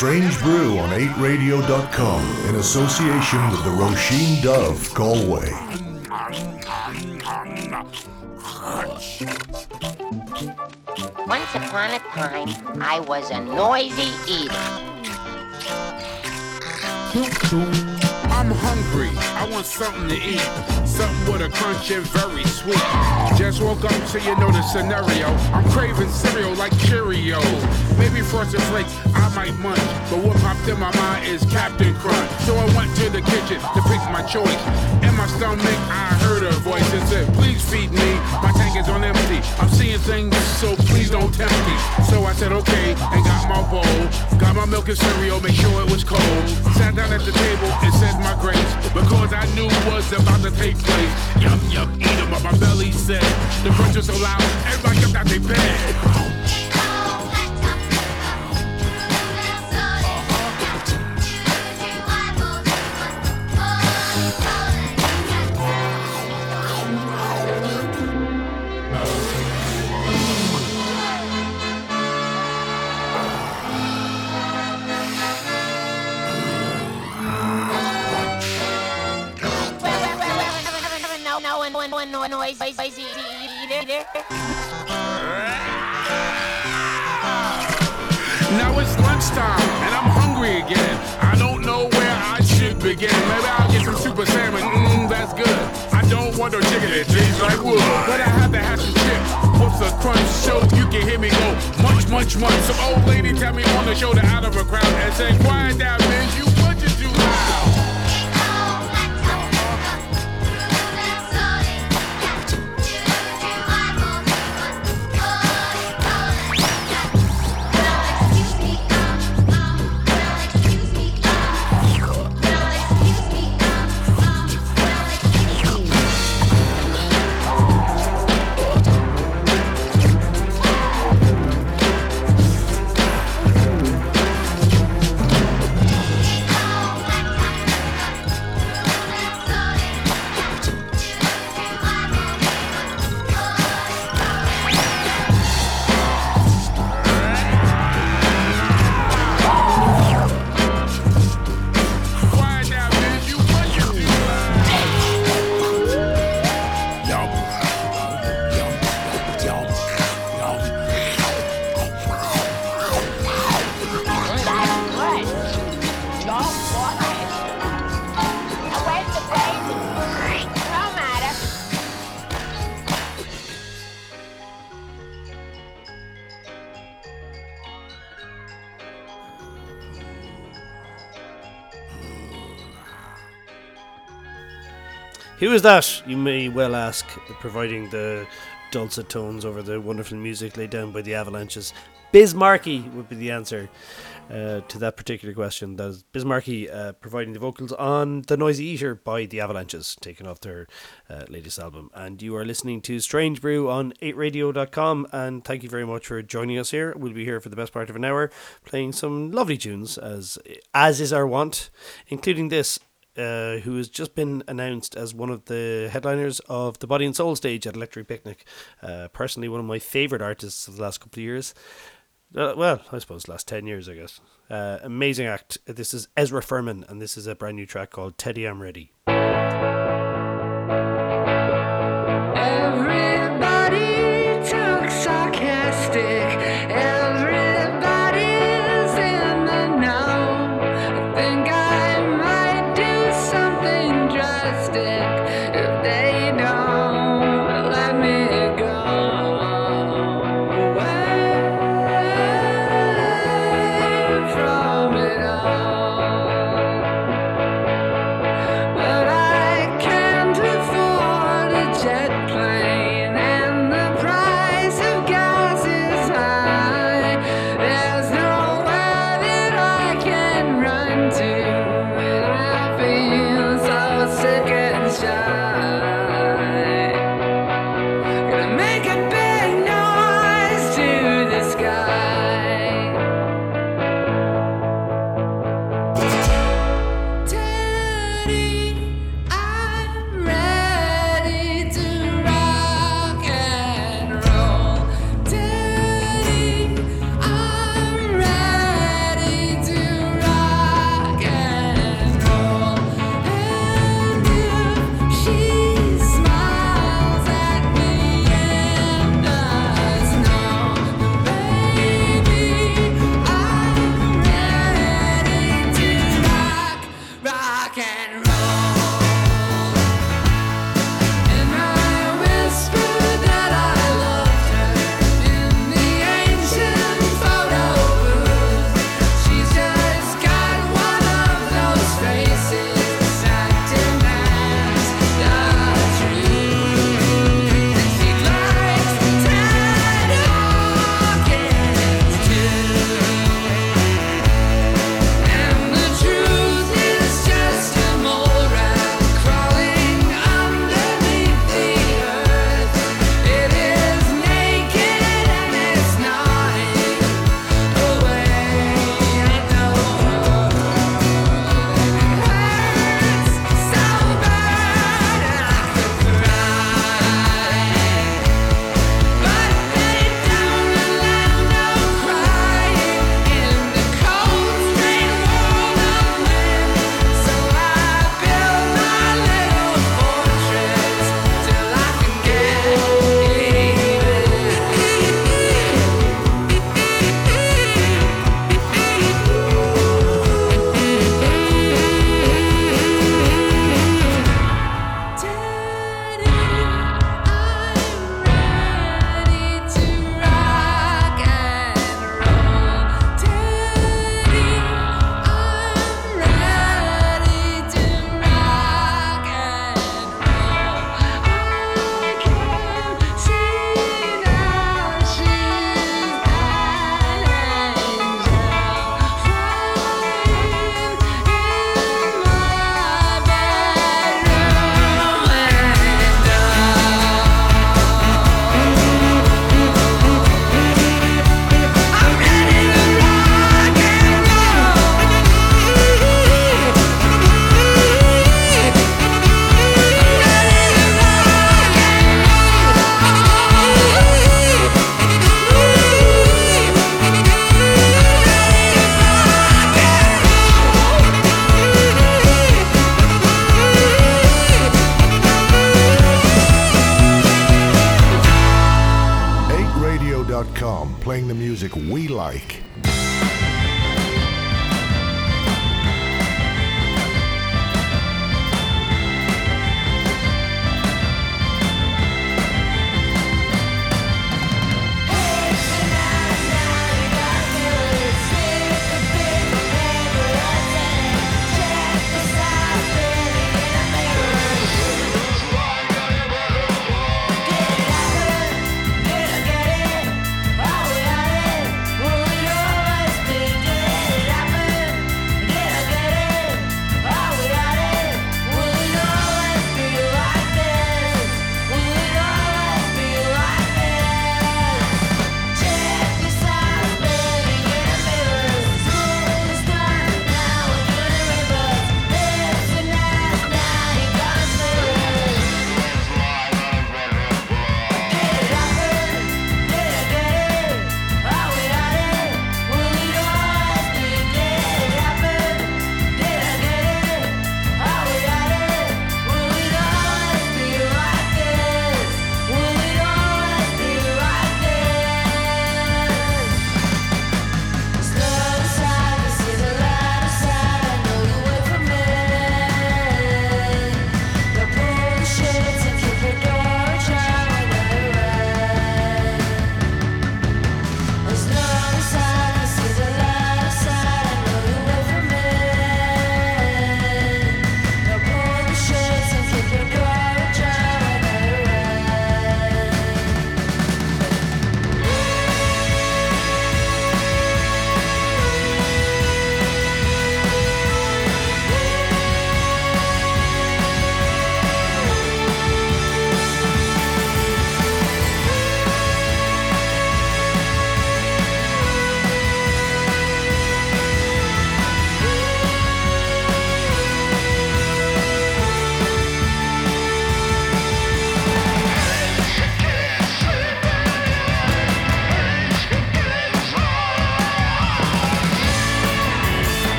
Strange Brew on 8radio.com in association with the Roisin Dubh Galway. Once upon a time, I was a noisy eater. I'm hungry. I want something to eat. Something with a crunch and very sweet. Just woke up so you know the scenario. I'm craving cereal like Cheerio. Maybe Frosted Flakes, I might munch. But what popped in my mind is Captain Crunch. So I went to the kitchen to pick my choice. My stomach, I heard a voice that said, Please feed me. My tank is on empty. I'm seeing things, so please don't tempt me. So I said, Okay, and got my bowl. Got my milk and cereal, make sure it was cold. Sat down at the table and said my grace. Because I knew what's about to take place. Yup, yup, eat 'em up. My belly said, The crunch was so loud, everybody jumped out their bed. No, no, no, no, noise, noisy eater. Now it's lunchtime and I'm hungry again. I don't know where I should begin. Maybe I'll get some super salmon. Mmm, that's good. I don't want no chicken, it tastes like wood. But I have to have some chips. What's a crunch so you can hear me go munch, munch, munch. Some old lady tell me on the shoulder out of a crowd and say, Quiet down, man, you Who is that? You may well ask, providing the dulcet tones over the wonderful music laid down by the Avalanches. Biz Markie would be the answer uh, to that particular question. That is Biz Markie uh, providing the vocals on The Noisy Eater by the Avalanches, taken off their uh, latest album. And you are listening to Strange Brew on 8radio.com. And thank you very much for joining us here. We'll be here for the best part of an hour, playing some lovely tunes, as, as is our wont, including this uh, who has just been announced as one of the headliners of the Body and Soul stage at Electric Picnic. Uh, personally, one of my favourite artists of the last couple of years. Uh, well, I suppose last 10 years, I guess. Uh, amazing act. This is Ezra Furman, and this is a brand new track called Teddy I'm Ready. dancing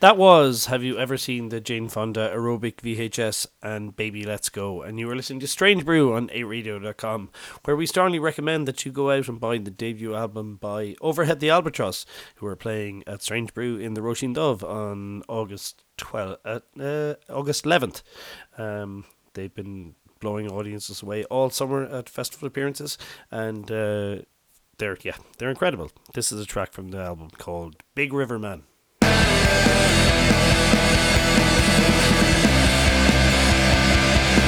That was Have You Ever Seen the Jane Fonda Aerobic VHS and Baby Let's Go? And you were listening to Strange Brew on 8radio.com, where we strongly recommend that you go out and buy the debut album by Overhead the Albatross, who are playing at Strange Brew in the Roisin Dubh on August 12, uh, uh, August 11th. Um, they've been blowing audiences away all summer at festival appearances, and uh, they're yeah they're incredible. This is a track from the album called Big River Man. イエーイ!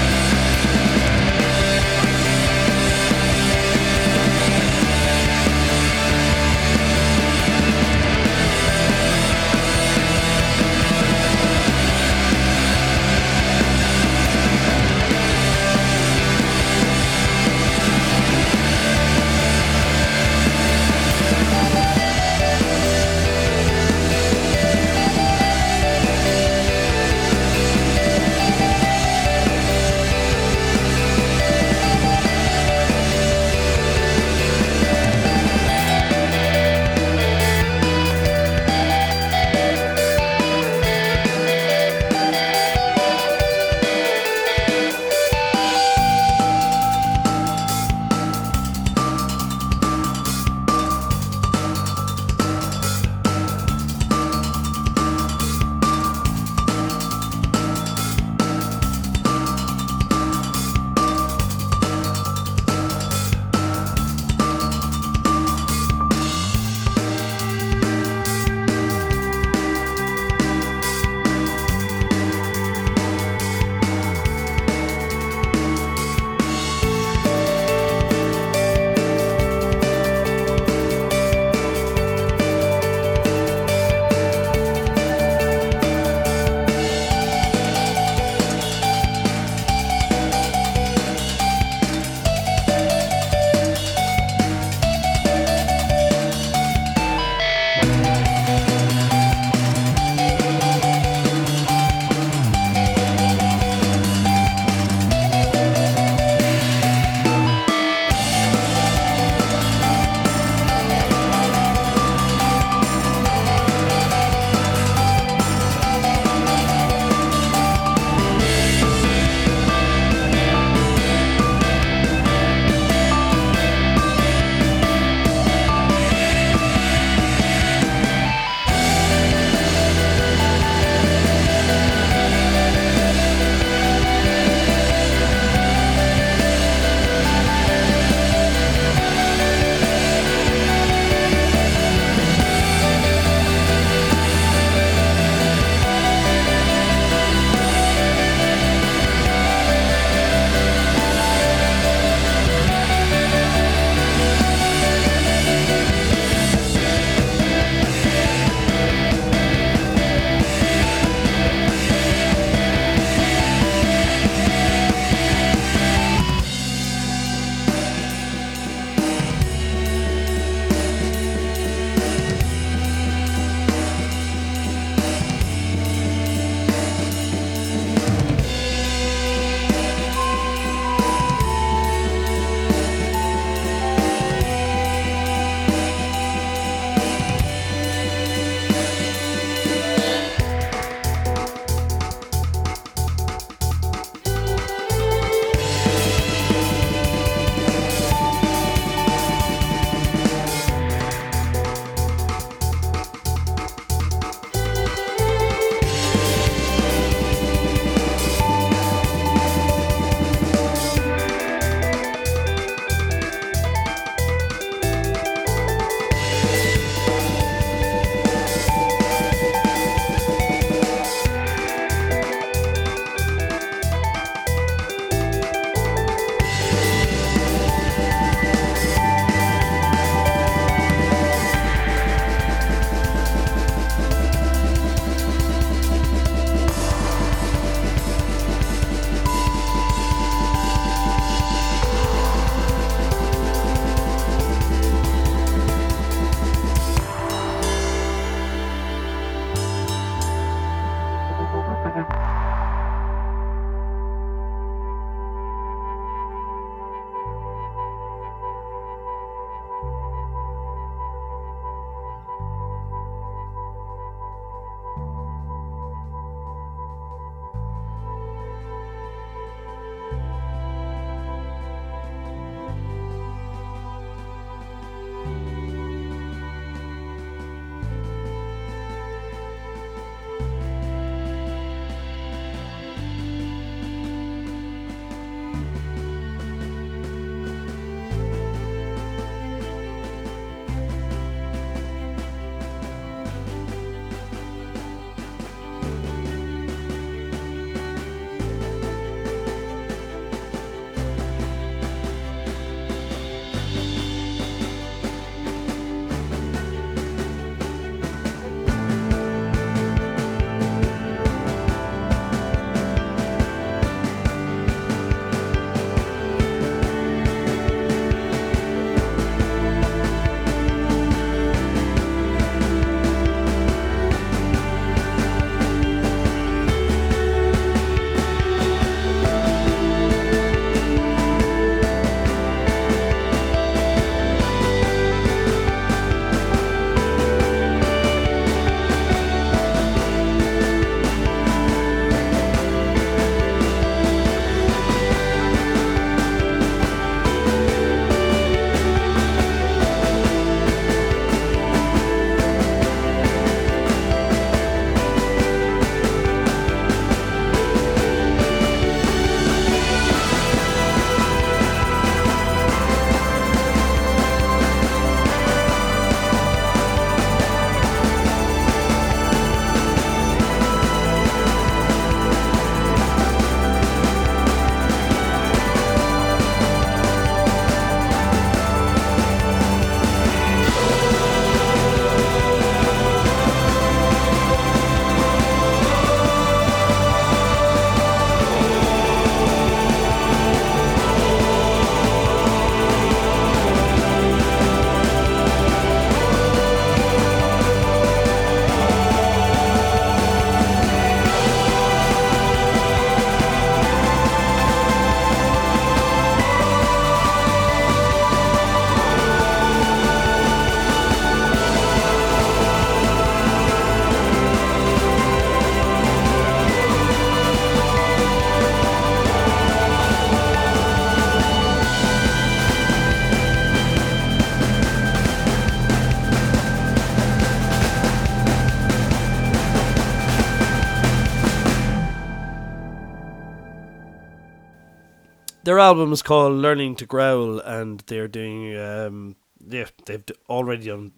Their album is called Learning to Growl, and they're doing um, yeah, they've already done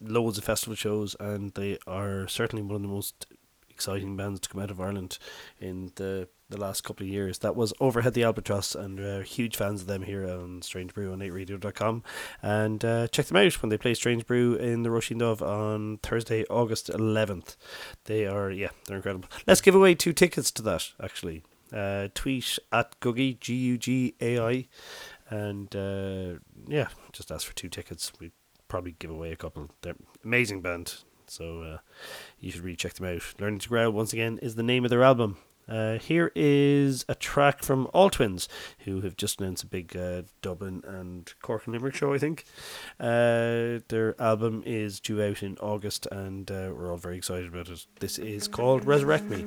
loads of festival shows, and they are certainly one of the most exciting bands to come out of Ireland in the the last couple of years. That was Overhead the Albatross, and uh, huge fans of them here on Strange Brew on 8radio.com. And uh, check them out when they play Strange Brew in the Roisin Dubh on Thursday, August 11th. They are, yeah, they're incredible. Let's give away two tickets to that, actually. Uh, tweet at Googie, G U G A I. And uh, yeah, just ask for two tickets. We probably give away a couple. They're amazing band. So uh, you should really check them out. Learning to Growl, once again, is the name of their album. Uh, here is a track from All Twins, who have just announced a big uh, Dublin and Cork and Limerick show, I think. Uh, their album is due out in August, and uh, we're all very excited about it. This is called Resurrect Me.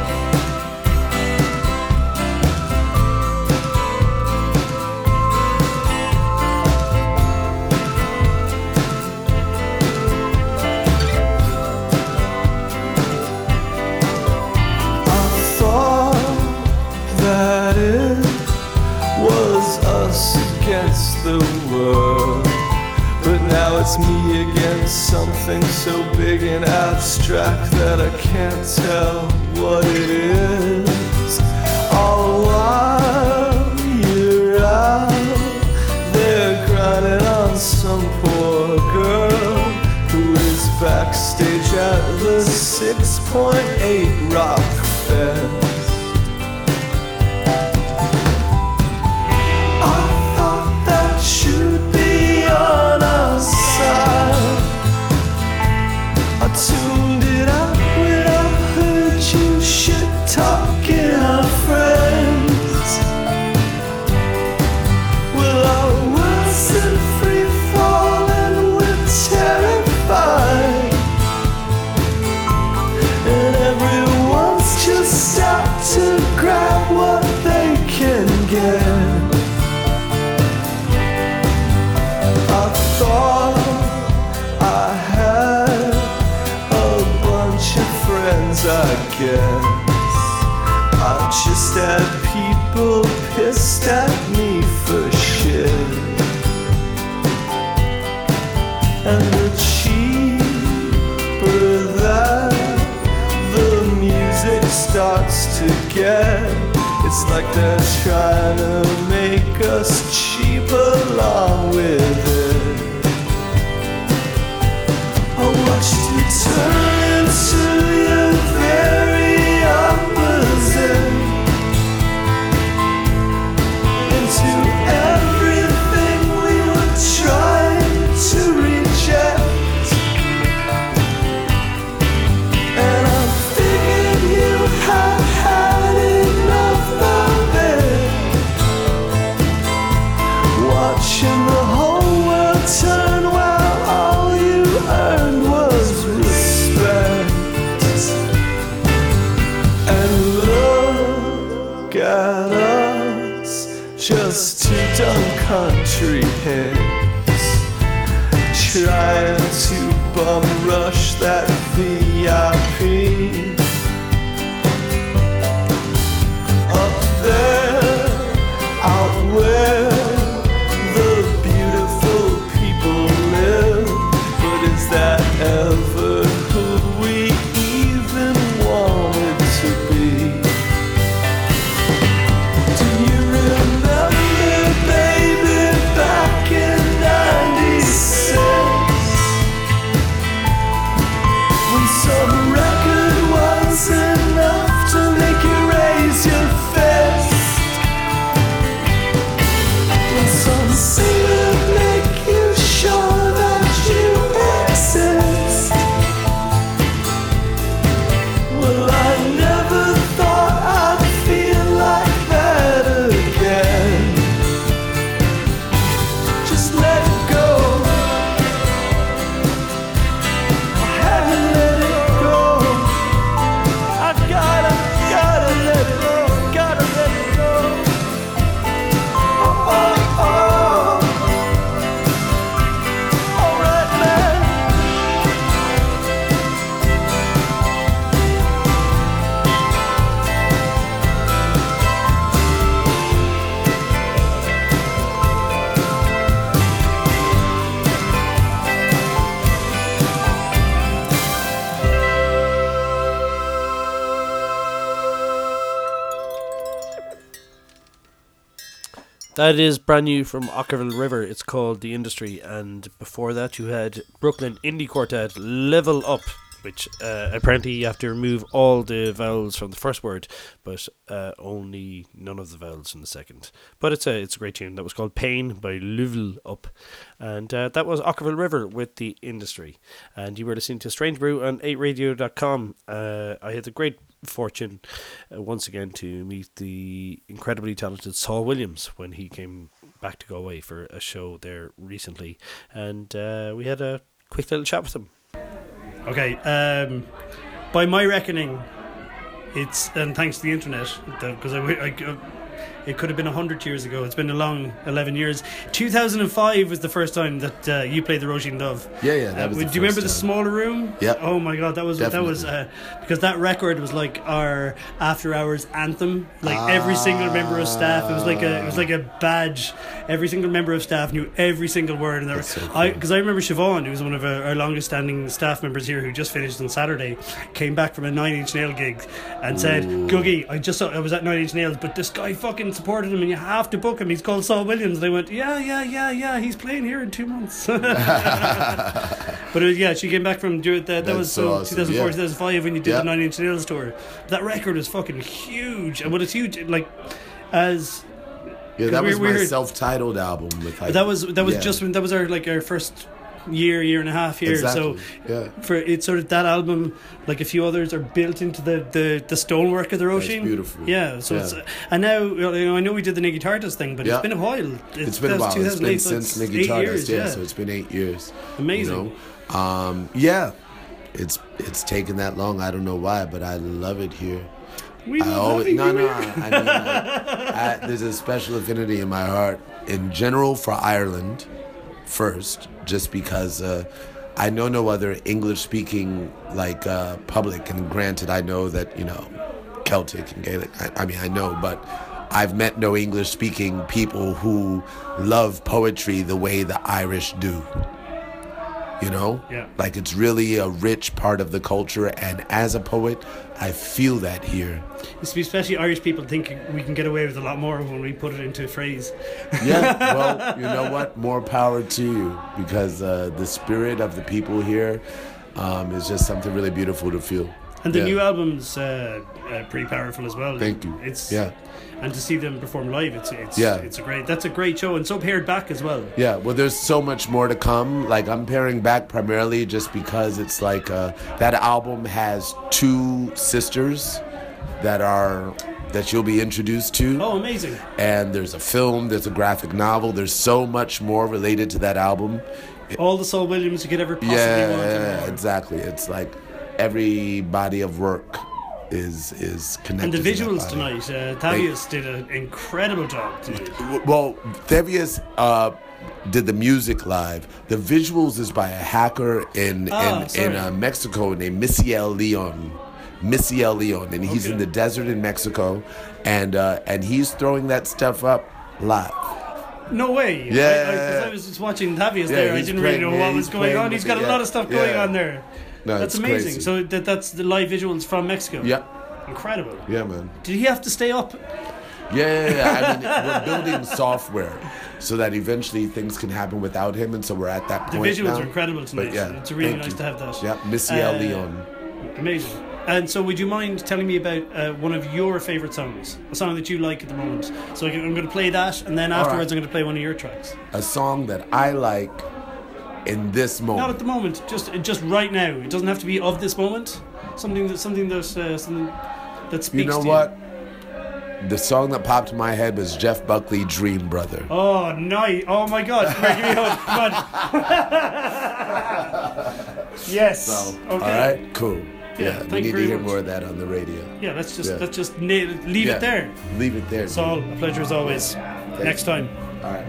something so big and abstract that I can't tell what it is. All while you're out there grinding on some poor girl who is backstage at the 6.8 I guess. I just had people pissed at me for shit. And the cheaper that the music starts to get, it's like they're trying to make us cheap along with it. I watched you turn That is brand new from Okkervil River. It's called The Industry. And before that, you had Brooklyn Indie Quartet LVL UP, which uh, apparently you have to remove all the vowels from the first word, but uh, only none of the vowels in the second. But it's a it's a great tune. That was called Pain by LVL UP. And uh, that was Okkervil River with The Industry. And you were listening to Strange Brew on 8radio.com. Uh, I had the great fortune uh, once again to meet the incredibly talented Saul Williams when he came back to Galway for a show there recently, and uh, we had a quick little chat with him. Okay, um, by my reckoning, it's and thanks to the internet because I, I, I- it could have been hundred years ago. It's been a long eleven years. Two thousand and five was the first time that uh, you played the Roisin Dubh. Yeah, yeah, that Uh, was do the you remember first the smaller room? Yep. Oh my god, that was that was uh, because that record was like our after hours anthem. Like every single member of staff, it was like a it was like a badge. Every single member of staff knew every single word, and there, so I because I remember Siobhan, who was one of our, our longest standing staff members here, who just finished on Saturday, came back from a Nine Inch Nail gig and said, "Googie, I just saw, I was at Nine Inch Nails, but this guy fucking supported him, and you have to book him. He's called Saul Williams." They went, "Yeah, yeah, yeah, yeah. He's playing here in two months." but uh, yeah, she came back from do it. That, that That's was so so awesome, 2004, yeah. 2005 when you did Yeah. the Nine Inch Nails tour. That record was fucking huge, and what it's huge, like as Yeah, that was we my heard- self-titled album with that was that was yeah. just when that was our like our first year, year and a half here. Exactly, So yeah. for it's sort of that album, like a few others, are built into the the, the stonework of the Roisin. beautiful. Yeah. So Yeah. it's and now you know, I know we did the Niggy Tardust thing, but Yeah. it's been a while. it's been a while. It's 2008, been so since it's Nicky years, yeah, yeah. So it's been eight years. Amazing. You know? Um, yeah, it's it's taken that long. I don't know why, but I love it here. We I love always, no, no. I mean, like, I, there's a special affinity in my heart in general for Ireland, first, just because uh, I know no other English-speaking like uh, public. And granted, I know that you know Celtic and Gaelic. I, I mean, I know, but I've met no English-speaking people who love poetry the way the Irish do. You know, Yeah. like it's really a rich part of the culture, and as a poet, I feel that here. Especially Irish people think we can get away with a lot more when we put it into a phrase. Yeah, well, you know what? More power to you because uh, the spirit of the people here um, is just something really beautiful to feel. And the Yeah. new album's uh, uh, pretty powerful as well. Thank you. It's Yeah. and to see them perform live, it's it's Yeah. it's a great. That's a great show, and so pared back as well. Yeah, well, there's so much more to come. Like, I'm paring back primarily just because it's like uh, that album has two sisters that are that you'll be introduced to. Oh, amazing! And there's a film, there's a graphic novel, there's so much more related to that album. All the Saul Williams you could ever possibly yeah, want. yeah, exactly. It's like every body of work is is connected. And the visuals body. tonight, uh, Thavius did an incredible job tonight. Well, Thavius uh, did the music live. The visuals is by a hacker in Ah, in, in uh, Mexico named Misiel Leon. Misiel Leon, and he's in the desert in Mexico, and uh, and he's throwing that stuff up live. No way. Yeah. I, I, I was just watching Thavius Yeah, there. I didn't really know yeah, what was going on. He's got a lot of stuff going Yeah. on there. No, that's amazing. crazy. So that that's the live visuals from Mexico. Yep. Incredible. Yeah, man. Did he have to stay up? Yeah, yeah, yeah. I mean, we're building software so that eventually things can happen without him, and so we're at that point. The visuals now. are incredible tonight. But yeah, it's really nice you. to have that. Yeah, Misiel Uh, Leon. Amazing. And so, would you mind telling me about uh, one of your favorite songs, a song that you like at the moment? So I'm going to play that, and then afterwards right. I'm going to play one of your tracks. A song that I like in this moment. Not at the moment, just just right now. It doesn't have to be of this moment. Something that something that uh, something that speaks. To you know what? The song that popped in my head was Jeff Buckley, Dream Brother. Oh, nice! Oh my God! Come here, me. Come on. yes. So, okay. all right, cool. Yeah, Yeah, we you need to hear much. more of that on the radio. Yeah, let's just Yeah. let's just leave Yeah, it there. Leave it there. Saul, a pleasure as always. Next time. All right.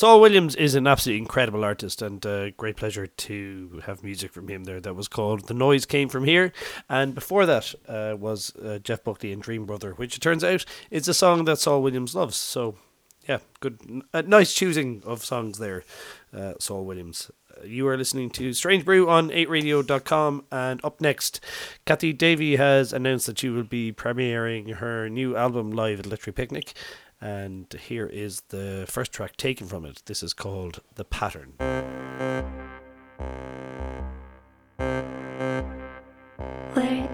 Saul Williams is an absolutely incredible artist, and uh, great pleasure to have music from him there. That was called "The Noise Came From Here," and before that uh, was uh, Jeff Buckley and Dream Brother, which it turns out is a song that Saul Williams loves. So, yeah, good, uh, nice choosing of songs there, uh, Saul Williams. Uh, You are listening to Strange Brew on 8radio.com, and up next, Cathy Davey has announced that she will be premiering her new album live at Literary Picnic. And here is the first track taken from it. This is called The Pattern.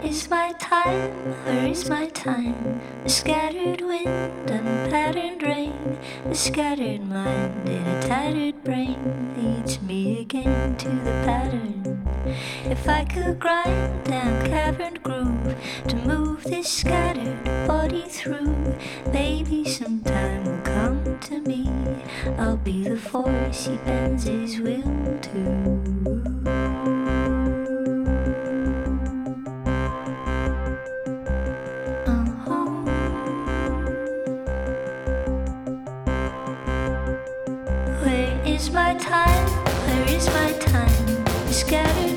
Is my time? Where is my time? The scattered wind and patterned rain, the scattered mind in a tattered brain leads me again to the pattern. If I could grind down caverned groove to move this scattered body through, maybe some time will come to me. I'll be the force he bends his will to. My time? Where is my time? Scattered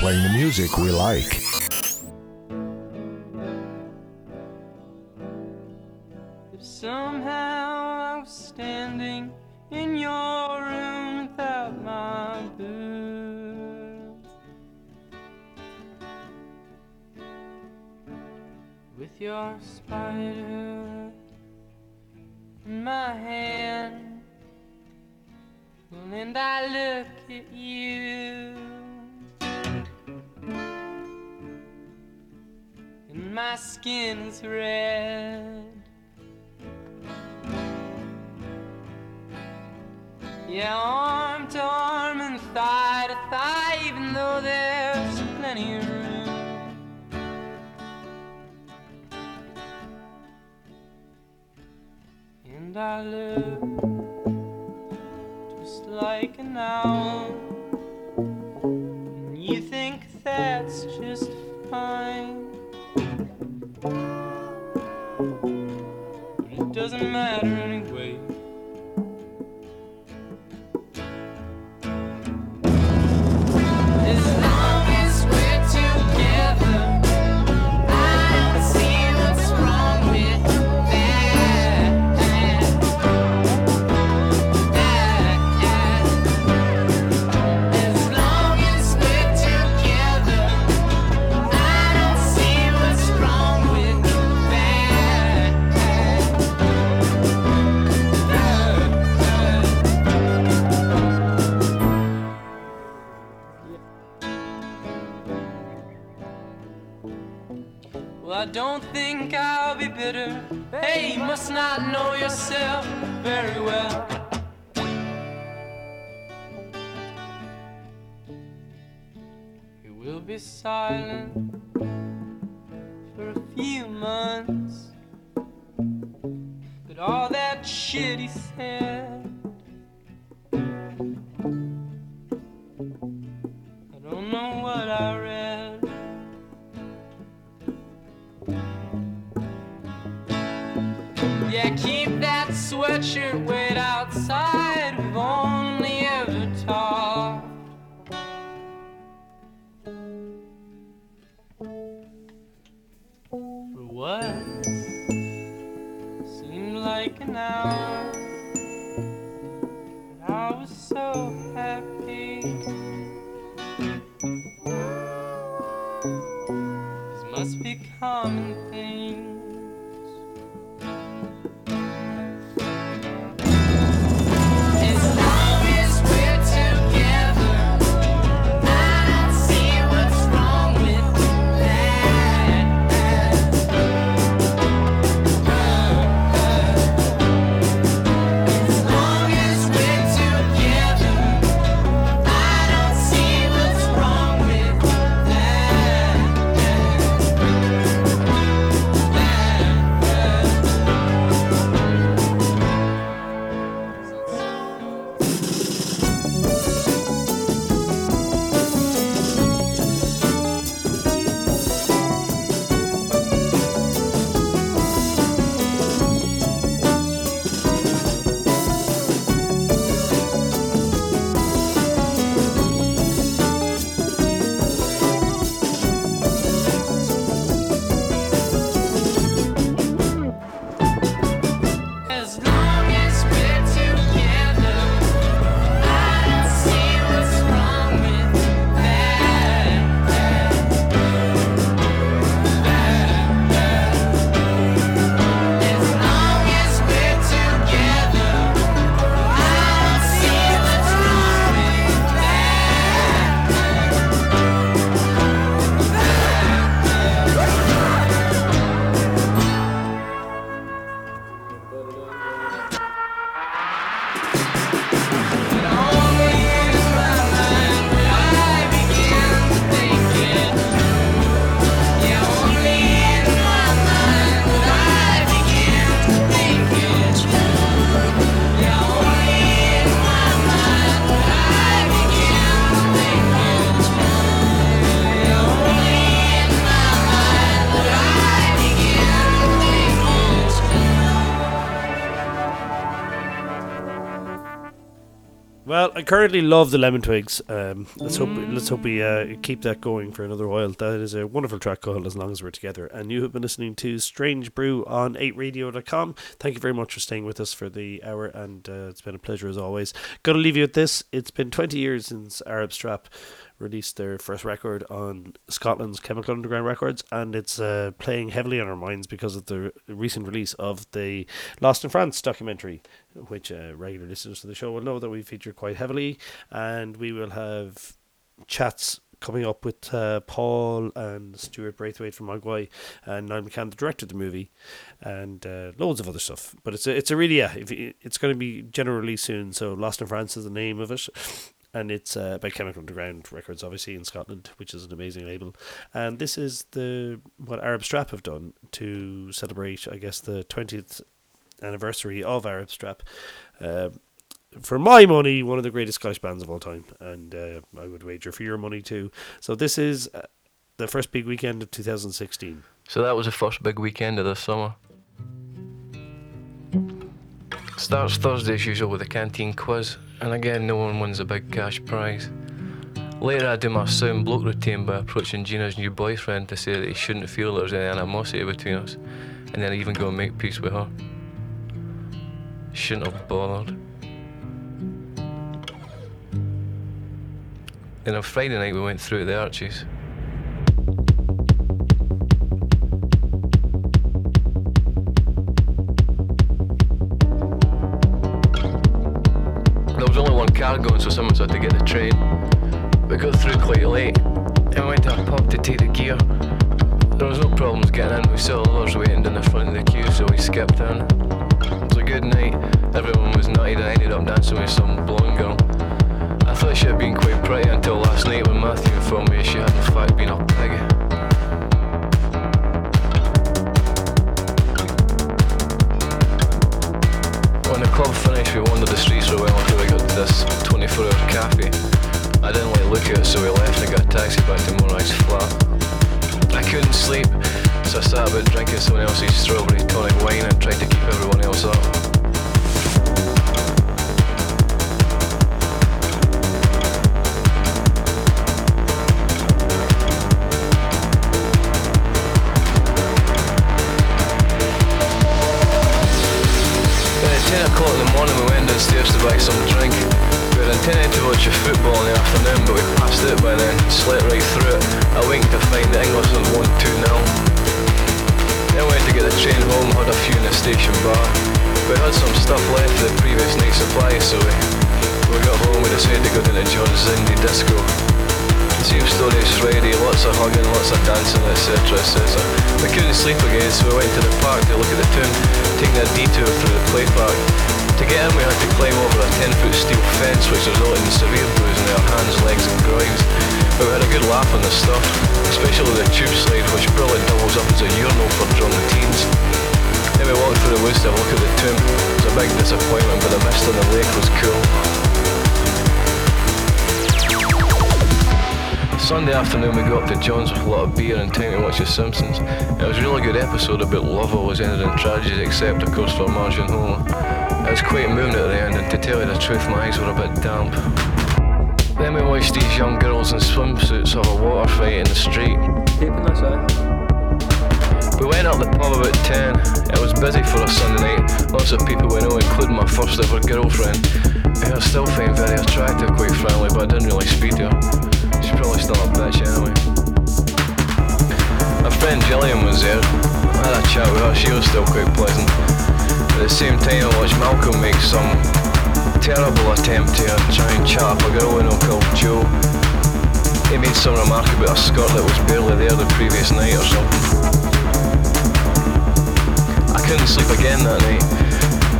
playing the music we like. If somehow I was standing in your room without my boots, with your spider in my hand, and I look at you. And my skin is red. Yeah, arm to arm and thigh to thigh, even though there's plenty of room. And I look just like an owl, and you think that's just fine. It doesn't matter anyway. I currently love the Lemon Twigs. Um, let's hope let's hope we uh, keep that going for another while. That is a wonderful track called "As Long as We're Together." And you have been listening to Strange Brew on 8radio.com. Thank you very much for staying with us for the hour, and uh, it's been a pleasure as always. Got to leave you with this. It's been 20 years since Arab Strap released their first record on Scotland's Chemical Underground Records, and it's uh, playing heavily on our minds because of the recent release of the Lost in France documentary, which uh, regular listeners to the show will know that we feature quite heavily, and we will have chats coming up with uh, Paul and Stuart Braithwaite from Mogwai and Niall McCann, the director of the movie, and uh, loads of other stuff. But it's a, it's a really yeah, it's going to be generally soon. So Lost in France is the name of it. And it's uh, by Chemical Underground Records, obviously in Scotland, which is an amazing label. And this is the what Arab Strap have done to celebrate, I guess, the twentieth anniversary of Arab Strap. Uh, for my money, one of the greatest Scottish bands of all time, and uh, I would wager for your money too. So this is uh, the first big weekend of 2016. So that was the first big weekend of the summer. Starts Thursday as usual with a canteen quiz, and again no one wins a big cash prize. Later I do my sound bloke routine by approaching Gina's new boyfriend to say that he shouldn't feel there's any animosity between us, and then I even go and make peace with her. Shouldn't have bothered. Then on Friday night we went through the arches. Car going, so someone had to get the train. We got through quite late and went to a pub to take the gear. There was no problems getting in. We saw others waiting in the front of the queue, so we skipped in. It was a good night. Everyone was nutty. I ended up dancing with some blonde girl. I thought she had been quite pretty until last night when Matthew informed me she had in fact been a pig. Club finished, we wandered the streets for a while until we got to this 24 hour cafe. I didn't like look at it, so we left and got a taxi back to Moonrise flat. I couldn't sleep, so I sat about drinking someone else's strawberry tonic wine and tried to keep everyone else up. Downstairs to buy some drink. We had intended to watch a football in the afternoon but we passed it by then, slept right through it. I winked to find that England had won 2 0. Then went to get the train home, had a few in the station bar. We had some stuff left of the previous night's supply so we, we got home we decided to go down to John's Indie Disco. Same story as Friday, lots of hugging, lots of dancing, etc. etc. We couldn't sleep again, so we went to the park to look at the tomb, taking a detour through the play park. To get in, we had to climb over a 10 foot steel fence, which resulted in severe bruising in our hands, legs, and groins. But we had a good laugh on the stuff, especially the tube slide, which probably doubles up as a urinal for drunk teens. Then we walked through the woods to have a look at the tomb. It was a big disappointment, but the mist on the lake was cool. Sunday afternoon we got up to John's with a lot of beer and time to watch The Simpsons. It was a really good episode about love always ended in tragedy except of course for Marge and Homer. It was quite moving at the end and to tell you the truth my eyes were a bit damp. Then we watched these young girls in swimsuits have a water fight in the street. Keeping us We went up the pub about 10. It was busy for a Sunday night. Lots of people we know, including my first ever girlfriend, who I still find very attractive, quite frankly, but I didn't really speak to her. She's probably still a bitch anyway. My friend Gillian was there. I had a chat with her, she was still quite pleasant. At the same time, I watched Malcolm make some terrible attempt to try and chat up a girl we know called Joe. He made some remark about a skirt that was barely there the previous night or something. I couldn't sleep again that night.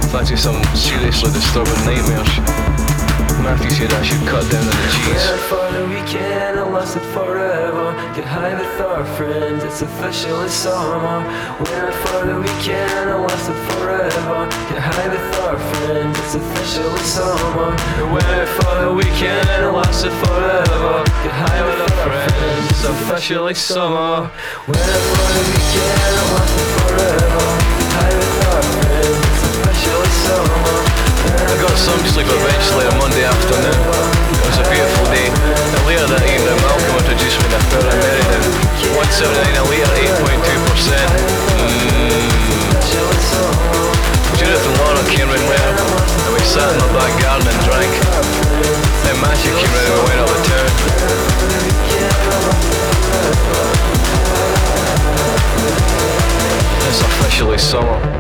Thanks to some seriously disturbing nightmares. Matthew said I should cut down on the cheese. Well, for the weekend, I lost it forever. Get high with our friends, it's officially summer. Well, for the weekend, I lost it forever. Get high with our friends, it's officially summer. Well, for the weekend, I lost it forever. Get high with our friends, it's officially summer. Well, for the weekend, I lost it forever. Get high with our friends, it's officially summer. I got some sleep eventually on Monday afternoon. It was a beautiful day. And later that evening, Malcolm introduced me to Farrah Meriden. 179 a liter, 8.2%. Mm. Judith and Laura came in later, and we sat in my back garden and drank. Then Masha came in and we went up the town. It's officially summer.